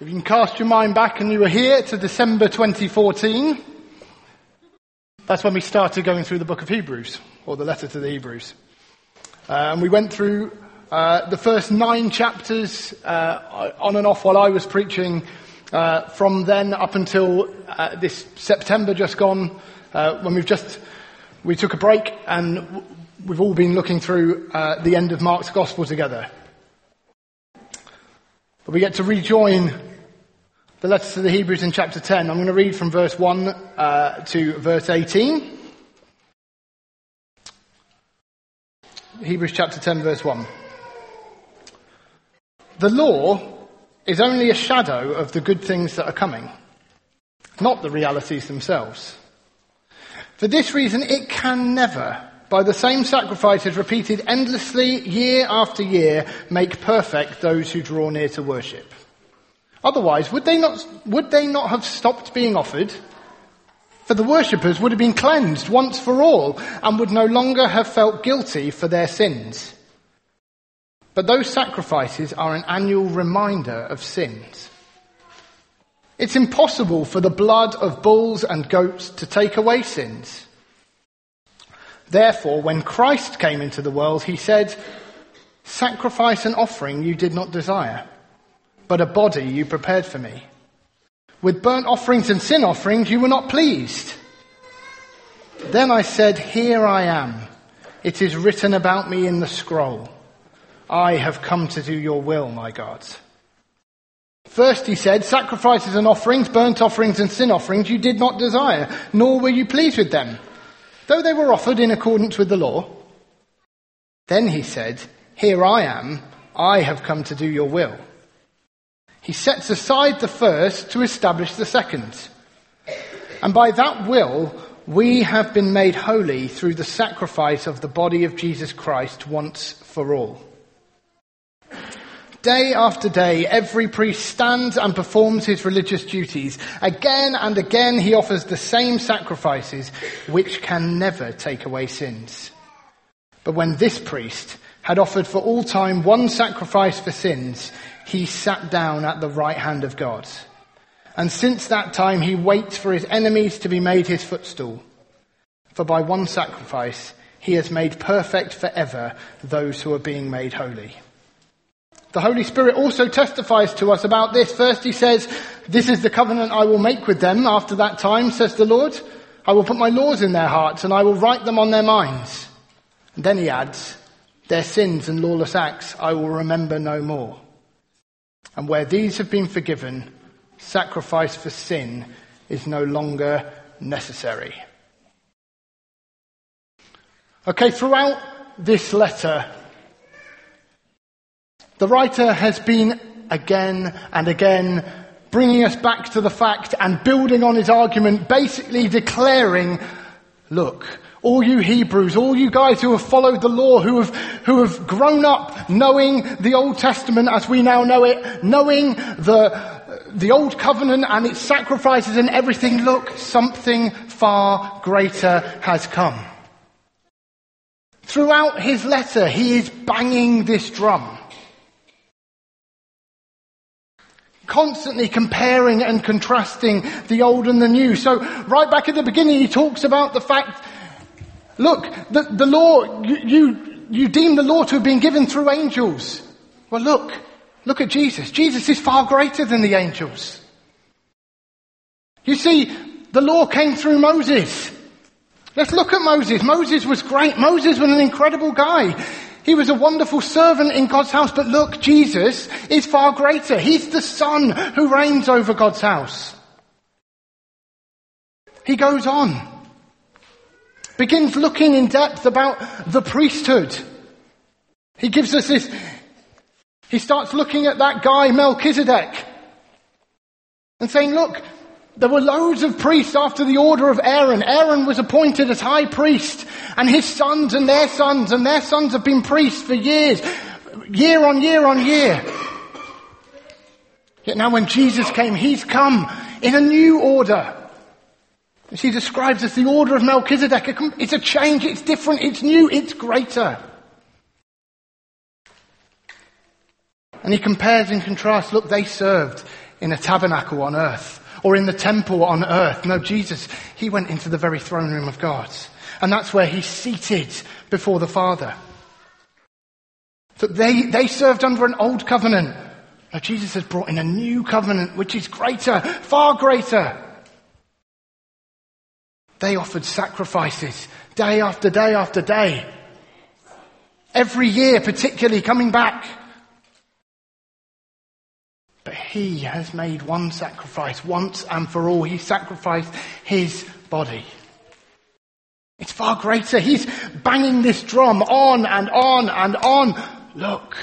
If you can cast your mind back and you were here to December 2014, that's when we started going through the book of Hebrews, or the letter to the Hebrews. Uh, and we went through uh, the first nine chapters uh, on and off while I was preaching. Uh, from then up until uh, this September just gone, uh, when we've just we took a break and we've all been looking through the end of Mark's Gospel together. But we get to rejoin the letter to the Hebrews in chapter 10. I'm going to read from verse 1 uh, to verse 18. Hebrews chapter 10, verse 1. The law is only a shadow of the good things that are coming, not the realities themselves. For this reason, it can never, by the same sacrifices repeated endlessly year after year, make perfect those who draw near to worship. Otherwise, would they not, would they not have stopped being offered? For the worshippers would have been cleansed once for all and would no longer have felt guilty for their sins. But those sacrifices are an annual reminder of sins. It's impossible for the blood of bulls and goats to take away sins. Therefore, when Christ came into the world, he said, Sacrifice and offering you did not desire, but a body you prepared for me. With burnt offerings and sin offerings you were not pleased. Then I said, Here I am. It is written about me in the scroll. I have come to do your will, my God. First he said, sacrifices and offerings, burnt offerings and sin offerings you did not desire, nor were you pleased with them though they were offered in accordance with the law. Then he said, Here I am, I have come to do your will. He sets aside the first to establish the second. And by that will, we have been made holy through the sacrifice of the body of Jesus Christ once for all. Day after day, every priest stands and performs his religious duties. Again and again, he offers the same sacrifices, which can never take away sins. But when this priest had offered for all time one sacrifice for sins, he sat down at the right hand of God. And since that time, he waits for his enemies to be made his footstool. For by one sacrifice, he has made perfect forever those who are being made holy. The Holy Spirit also testifies to us about this. First he says, this is the covenant I will make with them after that time, says the Lord. I will put my laws in their hearts and I will write them on their minds. And then he adds, their sins and lawless acts I will remember no more. And where these have been forgiven, sacrifice for sin is no longer necessary. Okay, throughout this letter, the writer has been again and again bringing us back to the fact and building on his argument, basically declaring, look, all you Hebrews, all you guys who have followed the law, who have, who have grown up knowing the Old Testament as we now know it, knowing the, the Old Covenant and its sacrifices and everything, look, something far greater has come. Throughout his letter, he is banging this drum. constantly comparing and contrasting the old and the new. So right back at the beginning, he talks about the fact, look, the, the law, you, you, you deem the law to have been given through angels. Well look, look at Jesus. Jesus is far greater than the angels. You see, the law came through Moses. Let's look at Moses. Moses was great. Moses was an incredible guy. He was a wonderful servant in God's house, but look, Jesus is far greater. He's the son who reigns over God's house. He goes on, begins looking in depth about the priesthood. He gives us this, he starts looking at that guy Melchizedek and saying, look, there were loads of priests after the order of Aaron. Aaron was appointed as high priest and his sons and their sons and their sons have been priests for years, year on year on year. Yet now when Jesus came, he's come in a new order. As he describes as the order of Melchizedek. It's a change, it's different, it's new, it's greater. And he compares and contrasts, look, they served in a tabernacle on earth or in the temple on earth. No, Jesus, he went into the very throne room of God. And that's where he's seated before the Father. So they, they served under an old covenant. Now Jesus has brought in a new covenant which is greater, far greater. They offered sacrifices day after day after day. Every year, particularly coming back. But he has made one sacrifice once and for all. He sacrificed his body. It's far greater. He's banging this drum on and on and on. Look.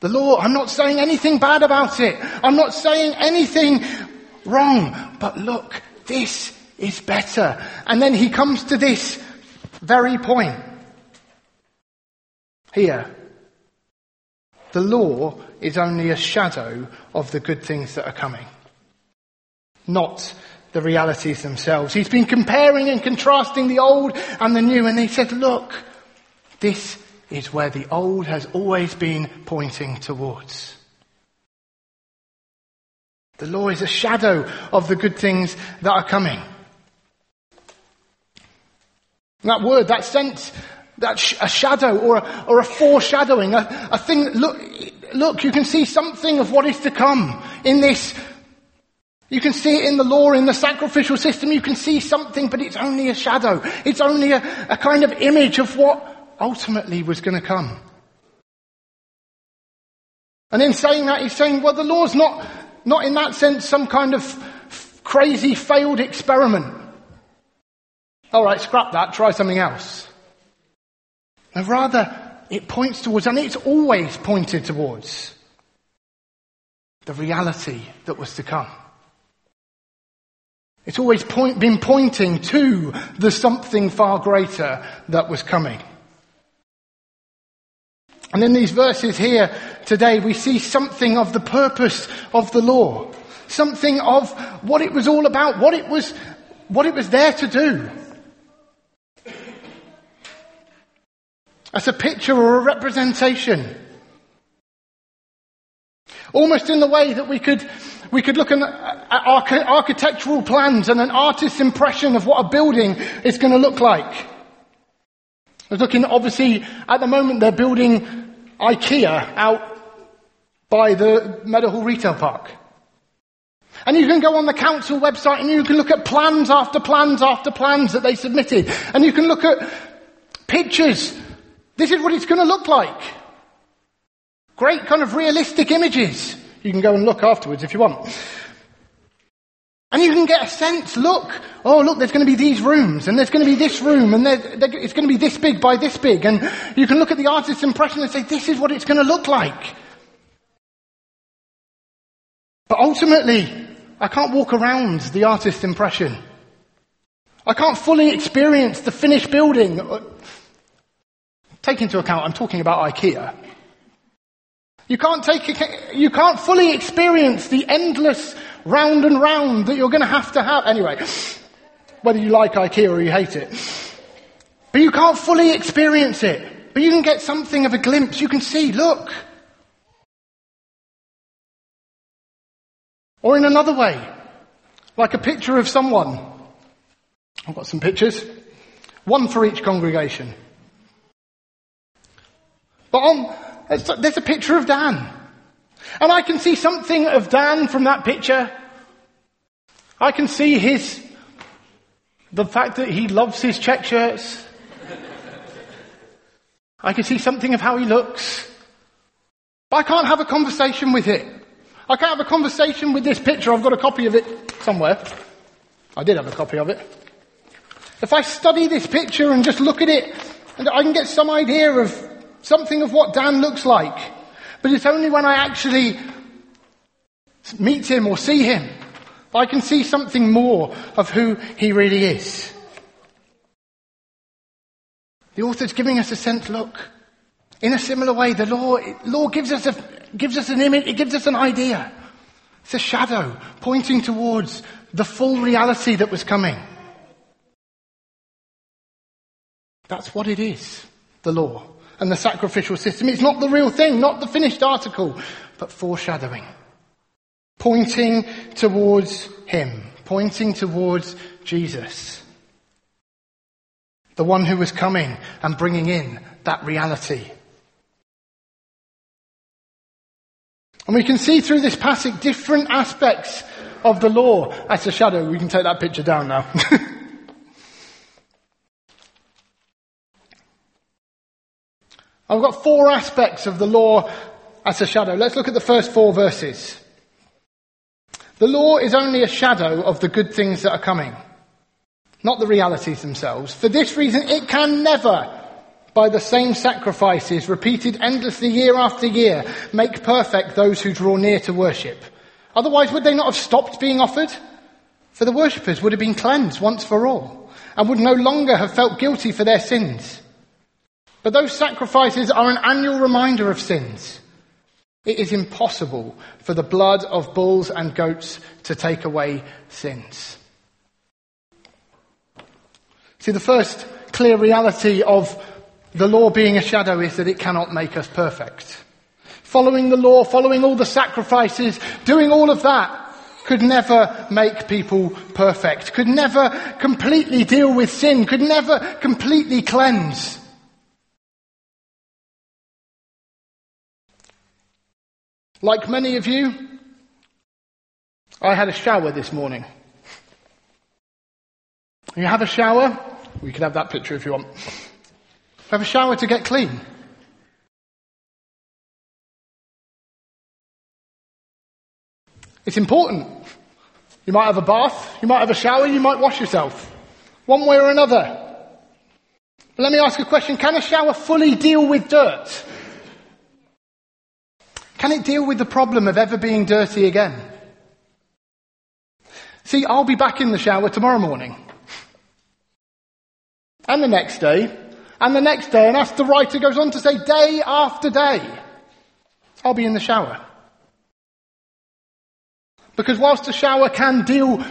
The law, I'm not saying anything bad about it. I'm not saying anything wrong. But look, this is better. And then he comes to this very point. Here. The law is only a shadow of the good things that are coming. Not the realities themselves. He's been comparing and contrasting the old and the new and he said, look, this is where the old has always been pointing towards. The law is a shadow of the good things that are coming. That word, that sense, that sh- a shadow or a, or a foreshadowing, a, a thing, look, look, you can see something of what is to come in this. You can see it in the law, in the sacrificial system, you can see something, but it's only a shadow. It's only a, a kind of image of what ultimately was going to come. And in saying that, he's saying, well, the law's not, not in that sense some kind of f- crazy failed experiment. All right, scrap that, try something else. And rather, it points towards, and it's always pointed towards, the reality that was to come. It's always point, been pointing to the something far greater that was coming. And in these verses here today, we see something of the purpose of the law. Something of what it was all about, what it was, what it was there to do. As a picture or a representation. Almost in the way that we could, we could look at architectural plans and an artist's impression of what a building is going to look like. I was looking, obviously, at the moment they're building IKEA out by the Meadowhall Retail Park. And you can go on the council website and you can look at plans after plans after plans that they submitted. And you can look at pictures this is what it's going to look like. Great kind of realistic images. You can go and look afterwards if you want. And you can get a sense, look, oh look, there's going to be these rooms, and there's going to be this room, and it's going to be this big by this big, and you can look at the artist's impression and say, this is what it's going to look like. But ultimately, I can't walk around the artist's impression. I can't fully experience the finished building uh, Take into account, I'm talking about IKEA. You can't take, you can't fully experience the endless round and round that you're going to have to have. Anyway, whether you like IKEA or you hate it. But you can't fully experience it. But you can get something of a glimpse. You can see, look. Or in another way, like a picture of someone. I've got some pictures. One for each congregation. But there's a picture of Dan. And I can see something of Dan from that picture. I can see his, the fact that he loves his check shirts. I can see something of how he looks. But I can't have a conversation with it. I can't have a conversation with this picture. I've got a copy of it somewhere. I did have a copy of it. If I study this picture and just look at it, I can get some idea of something of what Dan looks like. But it's only when I actually meet him or see him I can see something more of who he really is. The author's giving us a sense look. In a similar way, the law, law gives us a, gives us an image, it gives us an idea. It's a shadow pointing towards the full reality that was coming. That's what it is, the law and the sacrificial system. It's not the real thing, not the finished article, but foreshadowing. pointing towards Him, pointing towards Jesus. The one who was coming and bringing in that reality. And we can see through this passage different aspects of the law as a shadow. We can take that picture down now. I've got four aspects of the law as a shadow. Let's look at the first four verses. The law is only a shadow of the good things that are coming, not the realities themselves. For this reason, it can never, by the same sacrifices repeated endlessly year after year, make perfect those who draw near to worship. Otherwise, would they not have stopped being offered? For the worshippers would have been cleansed once for all, and would no longer have felt guilty for their sins. But those sacrifices are an annual reminder of sins. It is impossible for the blood of bulls and goats to take away sins. See, the first clear reality of the law being a shadow is that it cannot make us perfect. Following the law, following all the sacrifices, doing all of that could never make people perfect, could never completely deal with sin, could never completely cleanse. Like many of you, I had a shower this morning. You have a shower? We can have that picture if you want. Have a shower to get clean. It's important. You might have a bath, you might have a shower, you might wash yourself. One way or another. But let me ask a question. Can a shower fully deal with dirt? Can it deal with the problem of ever being dirty again? See, I'll be back in the shower tomorrow morning. And the next day. And the next day. And as the writer goes on to say, day after day. I'll be in the shower. Because whilst a shower can deal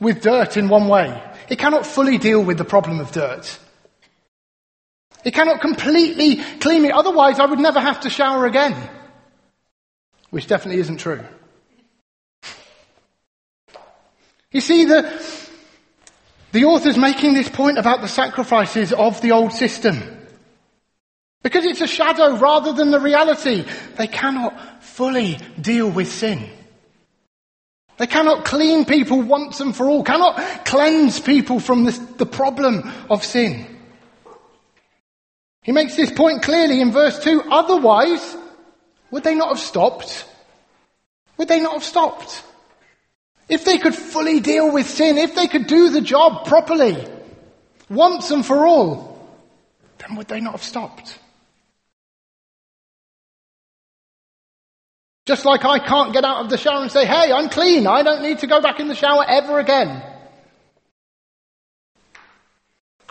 with dirt in one way, it cannot fully deal with the problem of dirt. It cannot completely clean me. Otherwise, I would never have to shower again which definitely isn't true. You see, the, the author's making this point about the sacrifices of the old system. Because it's a shadow rather than the reality. They cannot fully deal with sin. They cannot clean people once and for all, cannot cleanse people from this, the problem of sin. He makes this point clearly in verse 2. Otherwise, would they not have stopped? Would they not have stopped? If they could fully deal with sin, if they could do the job properly, once and for all, then would they not have stopped? Just like I can't get out of the shower and say, hey, I'm clean, I don't need to go back in the shower ever again.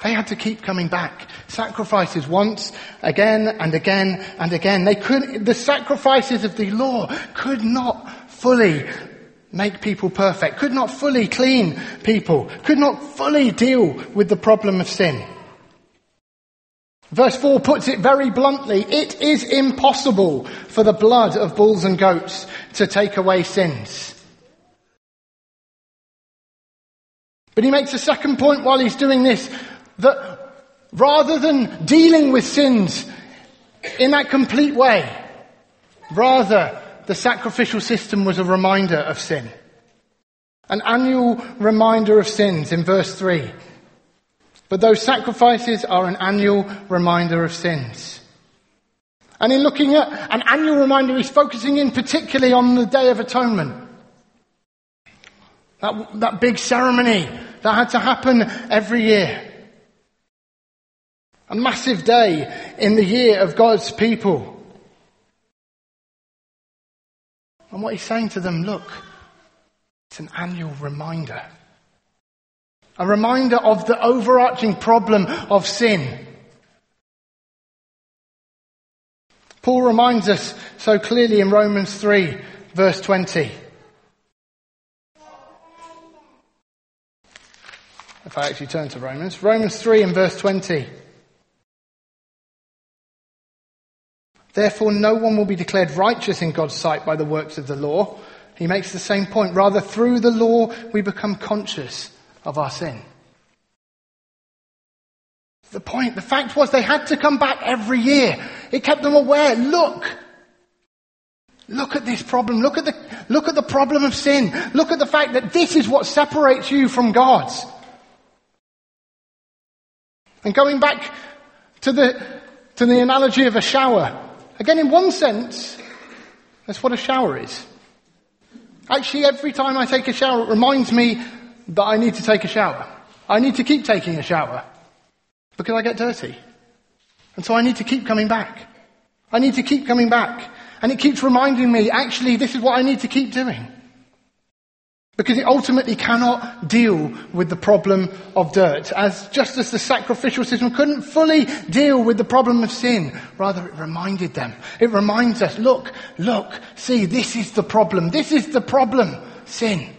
They had to keep coming back. Sacrifices once, again and again and again. They could, the sacrifices of the law could not fully make people perfect, could not fully clean people, could not fully deal with the problem of sin. Verse 4 puts it very bluntly. It is impossible for the blood of bulls and goats to take away sins. But he makes a second point while he's doing this that rather than dealing with sins in that complete way, rather the sacrificial system was a reminder of sin. An annual reminder of sins in verse 3. But those sacrifices are an annual reminder of sins. And in looking at an annual reminder, he's focusing in particularly on the Day of Atonement. That, that big ceremony that had to happen every year. A massive day in the year of God's people. And what he's saying to them, look, it's an annual reminder. A reminder of the overarching problem of sin. Paul reminds us so clearly in Romans 3 verse 20. If I actually turn to Romans, Romans 3 and verse 20. Therefore, no one will be declared righteous in God's sight by the works of the law. He makes the same point. Rather, through the law, we become conscious of our sin. The point, the fact was they had to come back every year. It kept them aware. Look, Look at this problem. Look at the, look at the problem of sin. Look at the fact that this is what separates you from God. And going back to the, to the analogy of a shower. Again, in one sense, that's what a shower is. Actually, every time I take a shower, it reminds me that I need to take a shower. I need to keep taking a shower because I get dirty. And so I need to keep coming back. I need to keep coming back. And it keeps reminding me, actually, this is what I need to keep doing. Because it ultimately cannot deal with the problem of dirt. As just as the sacrificial system couldn't fully deal with the problem of sin, rather it reminded them. It reminds us, look, look, see, this is the problem. This is the problem. Sin.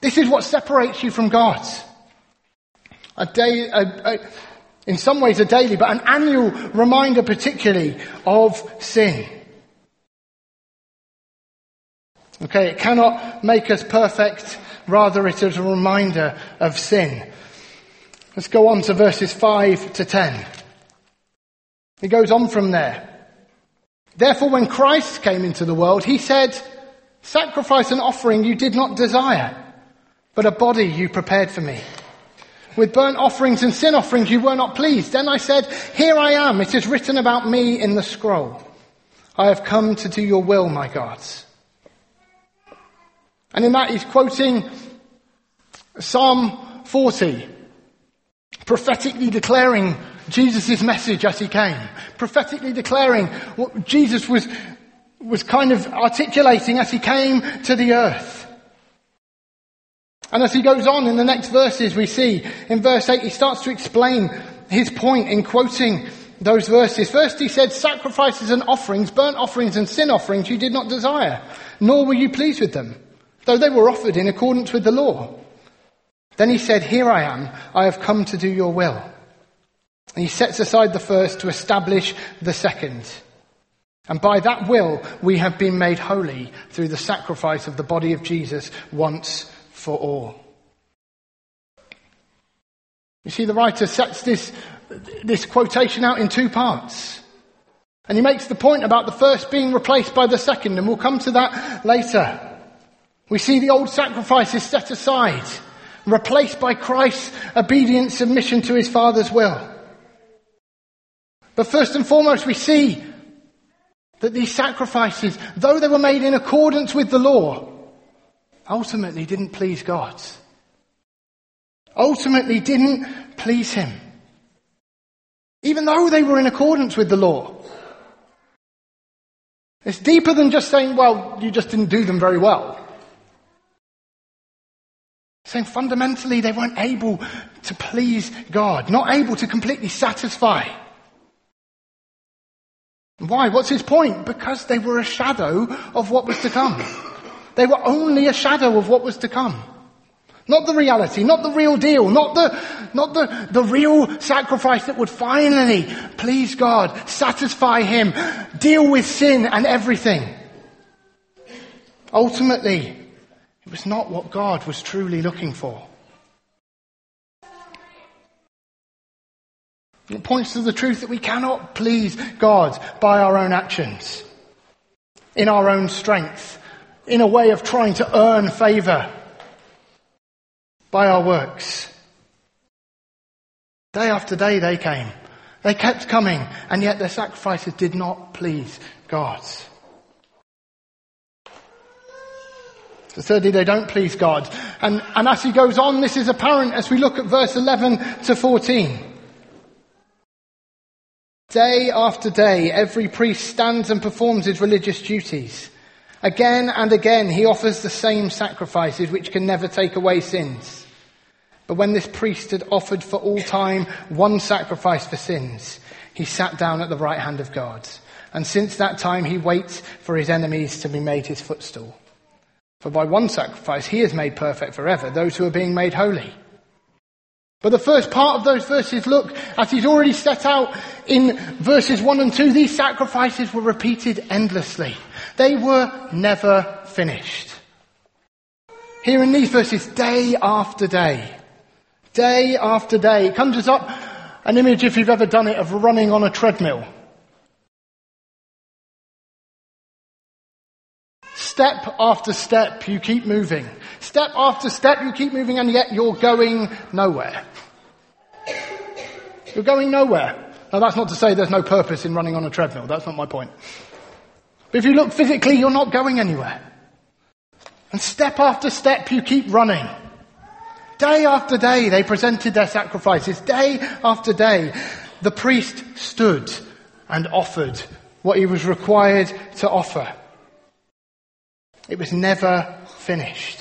This is what separates you from God. A day, a, a, in some ways a daily, but an annual reminder particularly of sin. Okay, it cannot make us perfect, rather it is a reminder of sin. Let's go on to verses 5 to 10. It goes on from there. Therefore, when Christ came into the world, he said, Sacrifice and offering you did not desire, but a body you prepared for me. With burnt offerings and sin offerings you were not pleased. Then I said, Here I am, it is written about me in the scroll. I have come to do your will, my gods. And in that he's quoting Psalm 40, prophetically declaring Jesus' message as he came, prophetically declaring what Jesus was, was kind of articulating as he came to the earth. And as he goes on in the next verses, we see in verse 8, he starts to explain his point in quoting those verses. First he said, sacrifices and offerings, burnt offerings and sin offerings you did not desire, nor were you pleased with them though they were offered in accordance with the law. Then he said, Here I am, I have come to do your will. And he sets aside the first to establish the second. And by that will, we have been made holy through the sacrifice of the body of Jesus once for all. You see, the writer sets this, this quotation out in two parts. And he makes the point about the first being replaced by the second, and we'll come to that later. We see the old sacrifices set aside, replaced by Christ's obedient submission to his Father's will. But first and foremost, we see that these sacrifices, though they were made in accordance with the law, ultimately didn't please God. Ultimately didn't please Him. Even though they were in accordance with the law. It's deeper than just saying, well, you just didn't do them very well. Saying fundamentally they weren't able to please God, not able to completely satisfy. Why? What's his point? Because they were a shadow of what was to come. They were only a shadow of what was to come. Not the reality, not the real deal, not the, not the, the real sacrifice that would finally please God, satisfy Him, deal with sin and everything. Ultimately, it was not what God was truly looking for. It points to the truth that we cannot please God by our own actions, in our own strength, in a way of trying to earn favour by our works. Day after day they came. They kept coming, and yet their sacrifices did not please God. So thirdly, they don't please God. And, and as he goes on, this is apparent as we look at verse 11 to 14. Day after day, every priest stands and performs his religious duties. Again and again, he offers the same sacrifices which can never take away sins. But when this priest had offered for all time one sacrifice for sins, he sat down at the right hand of God. And since that time, he waits for his enemies to be made his footstool. For by one sacrifice he has made perfect forever those who are being made holy. But the first part of those verses look, as he's already set out in verses 1 and 2, these sacrifices were repeated endlessly. They were never finished. Here in these verses, day after day, day after day, it conjures up an image, if you've ever done it, of running on a treadmill. Step after step, you keep moving. Step after step, you keep moving, and yet you're going nowhere. You're going nowhere. Now, that's not to say there's no purpose in running on a treadmill. That's not my point. But if you look physically, you're not going anywhere. And step after step, you keep running. Day after day, they presented their sacrifices. Day after day, the priest stood and offered what he was required to offer. It was never finished.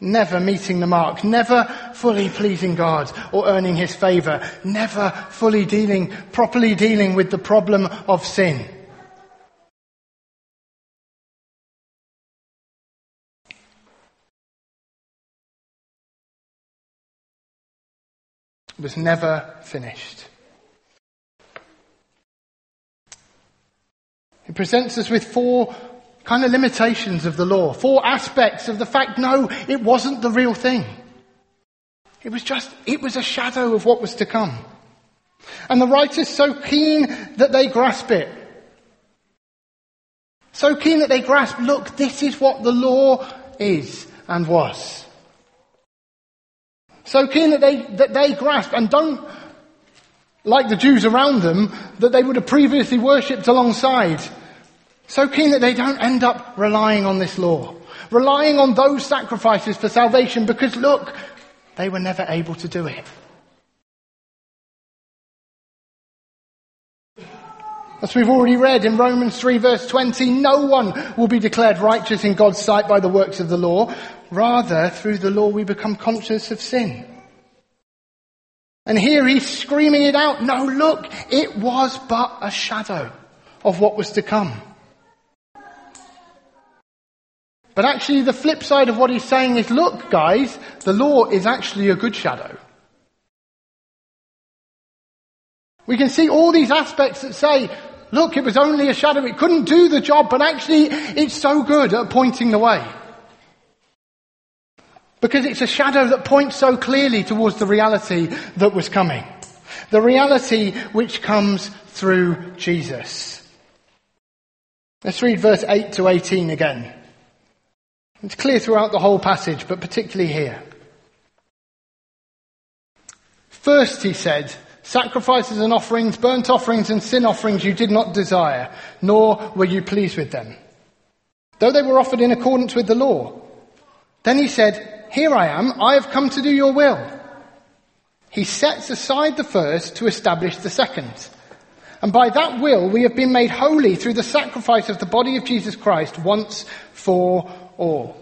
Never meeting the mark, never fully pleasing God or earning his favor, never fully dealing, properly dealing with the problem of sin. It was never finished. It presents us with four kind of limitations of the law, four aspects of the fact, no, it wasn't the real thing. It was just, it was a shadow of what was to come. And the writer's so keen that they grasp it. So keen that they grasp, look, this is what the law is and was. So keen that they, that they grasp and don't, like the Jews around them, that they would have previously worshipped alongside. So keen that they don't end up relying on this law. Relying on those sacrifices for salvation because look, they were never able to do it. As we've already read in Romans 3 verse 20, no one will be declared righteous in God's sight by the works of the law. Rather, through the law we become conscious of sin. And here he's screaming it out. No, look, it was but a shadow of what was to come. But actually the flip side of what he's saying is, look guys, the law is actually a good shadow. We can see all these aspects that say, look, it was only a shadow, it couldn't do the job, but actually it's so good at pointing the way. Because it's a shadow that points so clearly towards the reality that was coming. The reality which comes through Jesus. Let's read verse 8 to 18 again. It's clear throughout the whole passage, but particularly here. First, he said, sacrifices and offerings, burnt offerings and sin offerings you did not desire, nor were you pleased with them, though they were offered in accordance with the law. Then he said, here I am, I have come to do your will. He sets aside the first to establish the second. And by that will, we have been made holy through the sacrifice of the body of Jesus Christ once for all.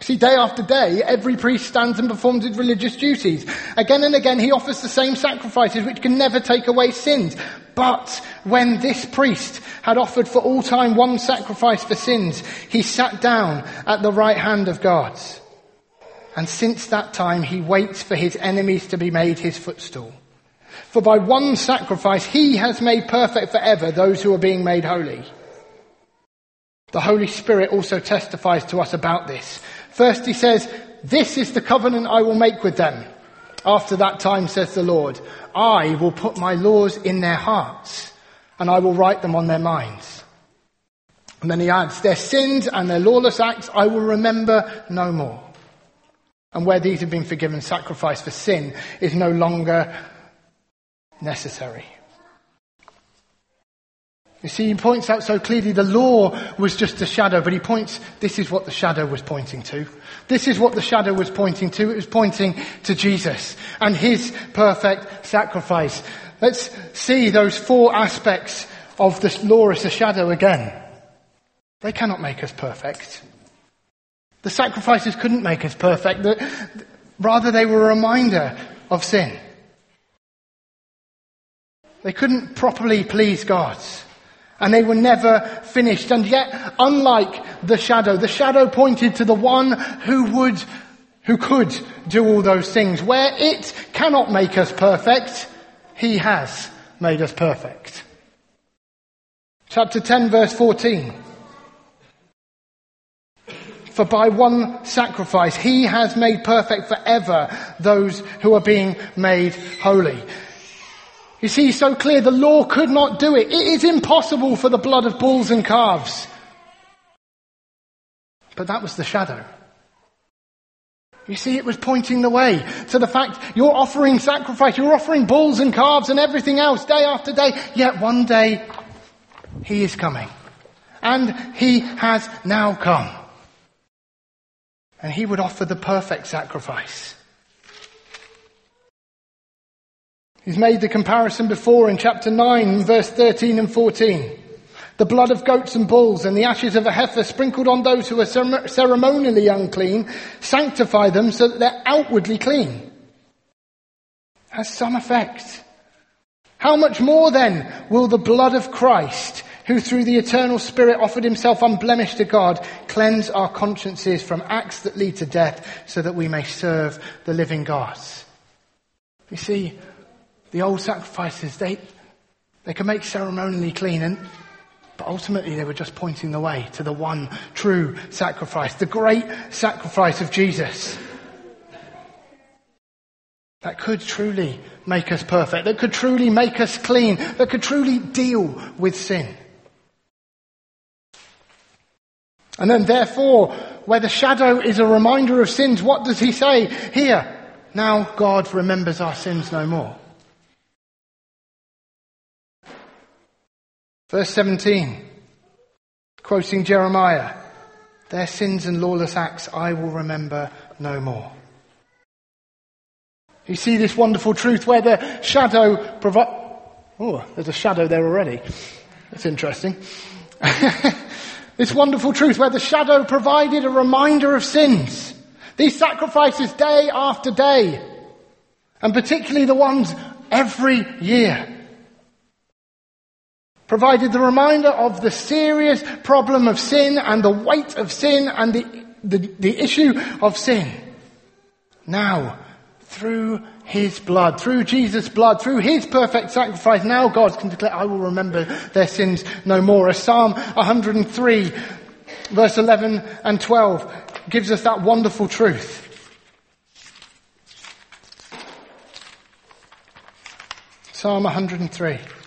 See, day after day, every priest stands and performs his religious duties. Again and again, he offers the same sacrifices which can never take away sins. But when this priest had offered for all time one sacrifice for sins, he sat down at the right hand of God. And since that time, he waits for his enemies to be made his footstool. For by one sacrifice, he has made perfect forever those who are being made holy. The Holy Spirit also testifies to us about this. First he says, this is the covenant I will make with them. After that time, says the Lord, I will put my laws in their hearts and I will write them on their minds. And then he adds, their sins and their lawless acts I will remember no more. And where these have been forgiven, sacrifice for sin is no longer necessary. You see, he points out so clearly the law was just a shadow, but he points, this is what the shadow was pointing to. This is what the shadow was pointing to. It was pointing to Jesus and his perfect sacrifice. Let's see those four aspects of this law as a shadow again. They cannot make us perfect. The sacrifices couldn't make us perfect. Rather, they were a reminder of sin. They couldn't properly please God. And they were never finished. And yet, unlike the shadow, the shadow pointed to the one who would, who could do all those things. Where it cannot make us perfect, he has made us perfect. Chapter 10 verse 14. for by one sacrifice he has made perfect forever those who are being made holy. You see, so clear the law could not do it. It is impossible for the blood of bulls and calves. But that was the shadow. You see, it was pointing the way to the fact you're offering sacrifice, you're offering bulls and calves and everything else day after day, yet one day he is coming. And he has now come. And he would offer the perfect sacrifice. He's made the comparison before in chapter 9, verse 13 and 14. The blood of goats and bulls and the ashes of a heifer sprinkled on those who are ceremonially unclean sanctify them so that they're outwardly clean. Has some effect. How much more then will the blood of Christ, who through the eternal Spirit offered himself unblemished to God, cleanse our consciences from acts that lead to death so that we may serve the living God? You see, the old sacrifices, they, they can make ceremonially clean and but ultimately they were just pointing the way to the one true sacrifice, the great sacrifice of Jesus. That could truly make us perfect, that could truly make us clean, that could truly deal with sin. And then therefore, where the shadow is a reminder of sins, what does he say? Here, now God remembers our sins no more. Verse 17, quoting Jeremiah, their sins and lawless acts I will remember no more. You see this wonderful truth where the shadow provides. Oh, there's a shadow there already. That's interesting. this wonderful truth where the shadow provided a reminder of sins. These sacrifices day after day. And particularly the ones every year provided the reminder of the serious problem of sin and the weight of sin and the, the, the issue of sin. Now, through his blood, through Jesus' blood, through his perfect sacrifice, now God can declare, I will remember their sins no more. As Psalm 103 verse 11 and 12 gives us that wonderful truth. Psalm 103.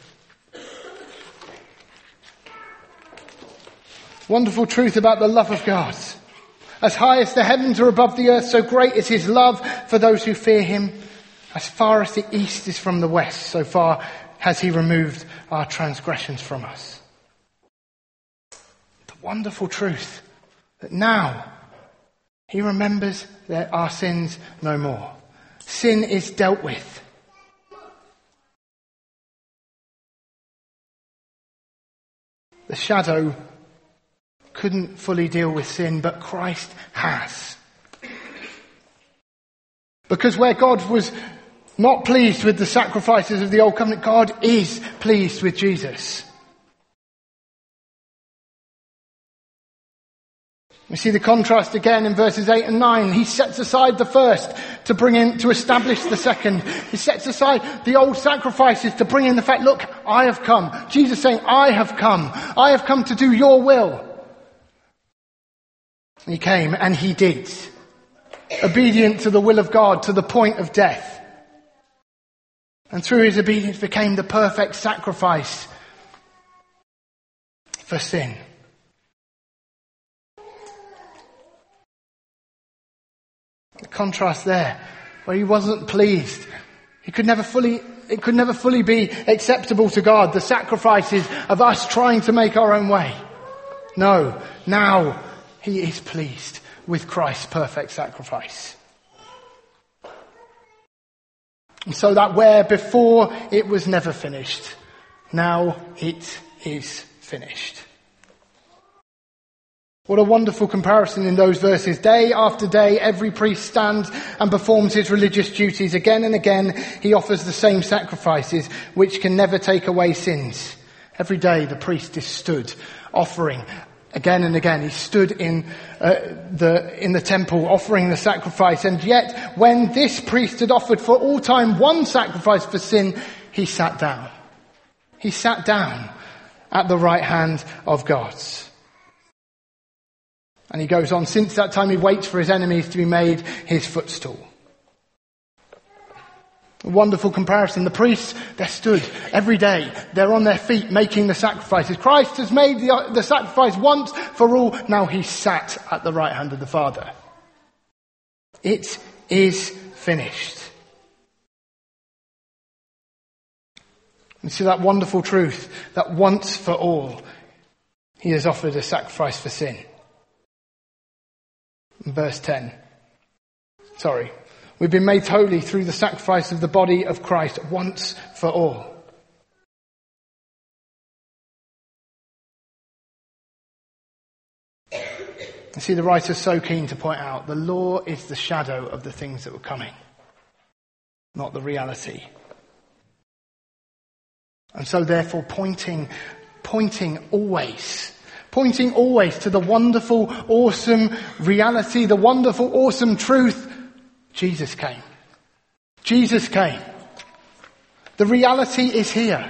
Wonderful truth about the love of God. As high as the heavens are above the earth, so great is his love for those who fear him. As far as the east is from the west, so far has he removed our transgressions from us. The wonderful truth that now he remembers that our sins no more. Sin is dealt with. The shadow couldn't fully deal with sin, but Christ has. Because where God was not pleased with the sacrifices of the old covenant, God is pleased with Jesus. We see the contrast again in verses 8 and 9. He sets aside the first to bring in, to establish the second. He sets aside the old sacrifices to bring in the fact, look, I have come. Jesus saying, I have come. I have come to do your will. He came and he did. Obedient to the will of God to the point of death. And through his obedience became the perfect sacrifice for sin. The contrast there, where he wasn't pleased. He could never fully, it could never fully be acceptable to God, the sacrifices of us trying to make our own way. No, now he is pleased with Christ's perfect sacrifice. And so that where before it was never finished, now it is finished. What a wonderful comparison in those verses. Day after day, every priest stands and performs his religious duties. Again and again, he offers the same sacrifices, which can never take away sins. Every day, the priest is stood offering again and again. He stood in uh, the in the temple offering the sacrifice, and yet when this priest had offered for all time one sacrifice for sin, he sat down. He sat down at the right hand of God. And he goes on, since that time he waits for his enemies to be made his footstool. A wonderful comparison. The priests, they're stood every day. They're on their feet making the sacrifices. Christ has made the, the sacrifice once for all. Now he's sat at the right hand of the Father. It is finished. And see that wonderful truth that once for all, he has offered a sacrifice for sin. Verse 10. Sorry. We've been made holy through the sacrifice of the body of Christ once for all. You see, the writer's so keen to point out the law is the shadow of the things that were coming, not the reality. And so therefore pointing, pointing always, pointing always to the wonderful, awesome reality, the wonderful, awesome truth, Jesus came. Jesus came. The reality is here.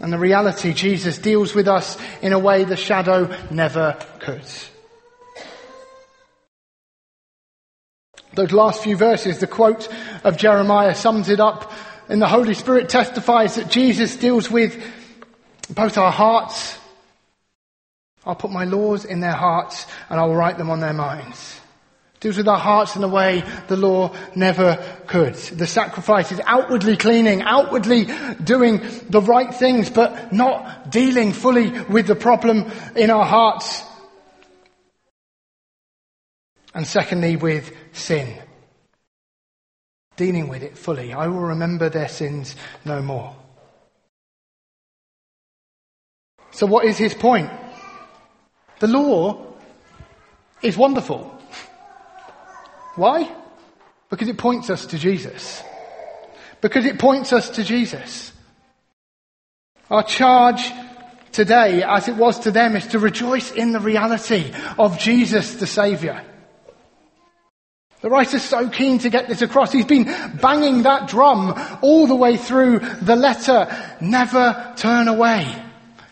And the reality, Jesus deals with us in a way the shadow never could. Those last few verses, the quote of Jeremiah sums it up. And the Holy Spirit testifies that Jesus deals with both our hearts. I'll put my laws in their hearts and I will write them on their minds deals with our hearts in a way the law never could. The sacrifice is outwardly cleaning, outwardly doing the right things, but not dealing fully with the problem in our hearts. And secondly, with sin. Dealing with it fully. I will remember their sins no more. So what is his point? The law is wonderful. Why? Because it points us to Jesus. Because it points us to Jesus. Our charge today, as it was to them, is to rejoice in the reality of Jesus the Saviour. The writer's so keen to get this across. He's been banging that drum all the way through the letter. Never turn away.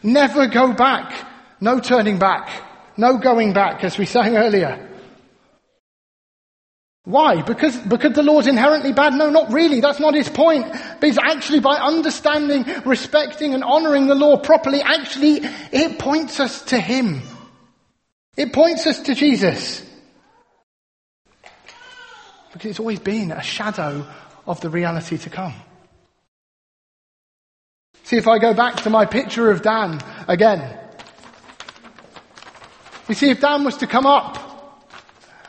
Never go back. No turning back. No going back, as we sang earlier. Why? Because, because the law's inherently bad? No, not really. That's not his point. But it's actually by understanding, respecting and honoring the law properly, actually, it points us to him. It points us to Jesus. Because it's always been a shadow of the reality to come. See, if I go back to my picture of Dan again, you see, if Dan was to come up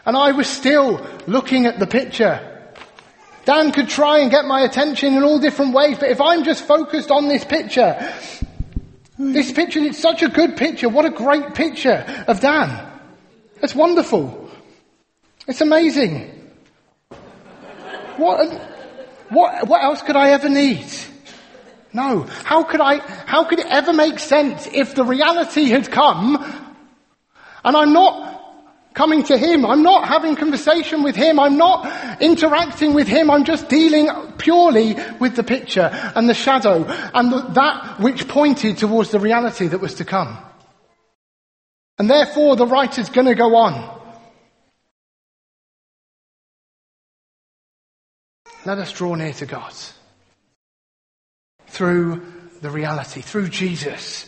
and I was still looking at the picture. Dan could try and get my attention in all different ways, but if I'm just focused on this picture, this picture, it's such a good picture. What a great picture of Dan. It's wonderful. It's amazing. What, what, what else could I ever need? No. How could I, how could it ever make sense if the reality had come and I'm not coming to Him. I'm not having conversation with Him. I'm not interacting with Him. I'm just dealing purely with the picture and the shadow and the, that which pointed towards the reality that was to come. And therefore the writer's gonna go on. Let us draw near to God through the reality, through Jesus.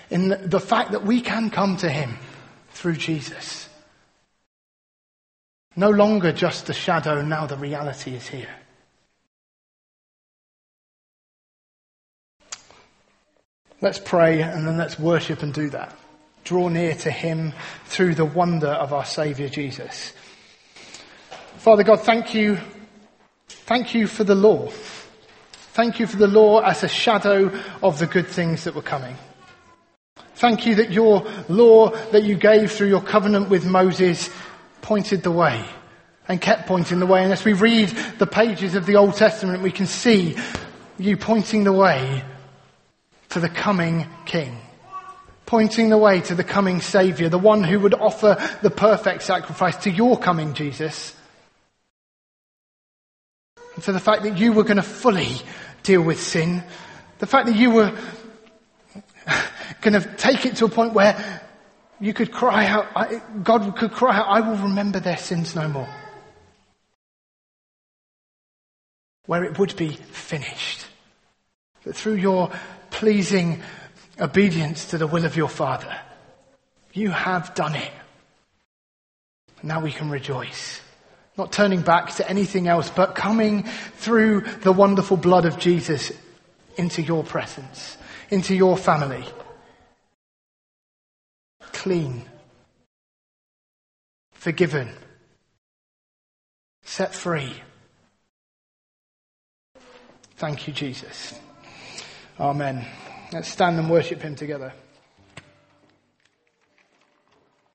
in the fact that we can come to Him through Jesus. No longer just the shadow, now the reality is here. Let's pray and then let's worship and do that. Draw near to Him through the wonder of our Saviour Jesus. Father God, thank you. Thank you for the law. Thank you for the law as a shadow of the good things that were coming. Thank you that your law that you gave through your covenant with Moses pointed the way and kept pointing the way. And as we read the pages of the Old Testament, we can see you pointing the way to the coming King. Pointing the way to the coming Saviour, the one who would offer the perfect sacrifice to your coming Jesus. And to the fact that you were going to fully deal with sin. The fact that you were going to take it to a point where you could cry out, God could cry out, I will remember their sins no more. Where it would be finished. That through your pleasing obedience to the will of your Father, you have done it. Now we can rejoice. Not turning back to anything else, but coming through the wonderful blood of Jesus into your presence, into your family. Clean. Forgiven. Set free. Thank you, Jesus. Amen. Let's stand and worship him together.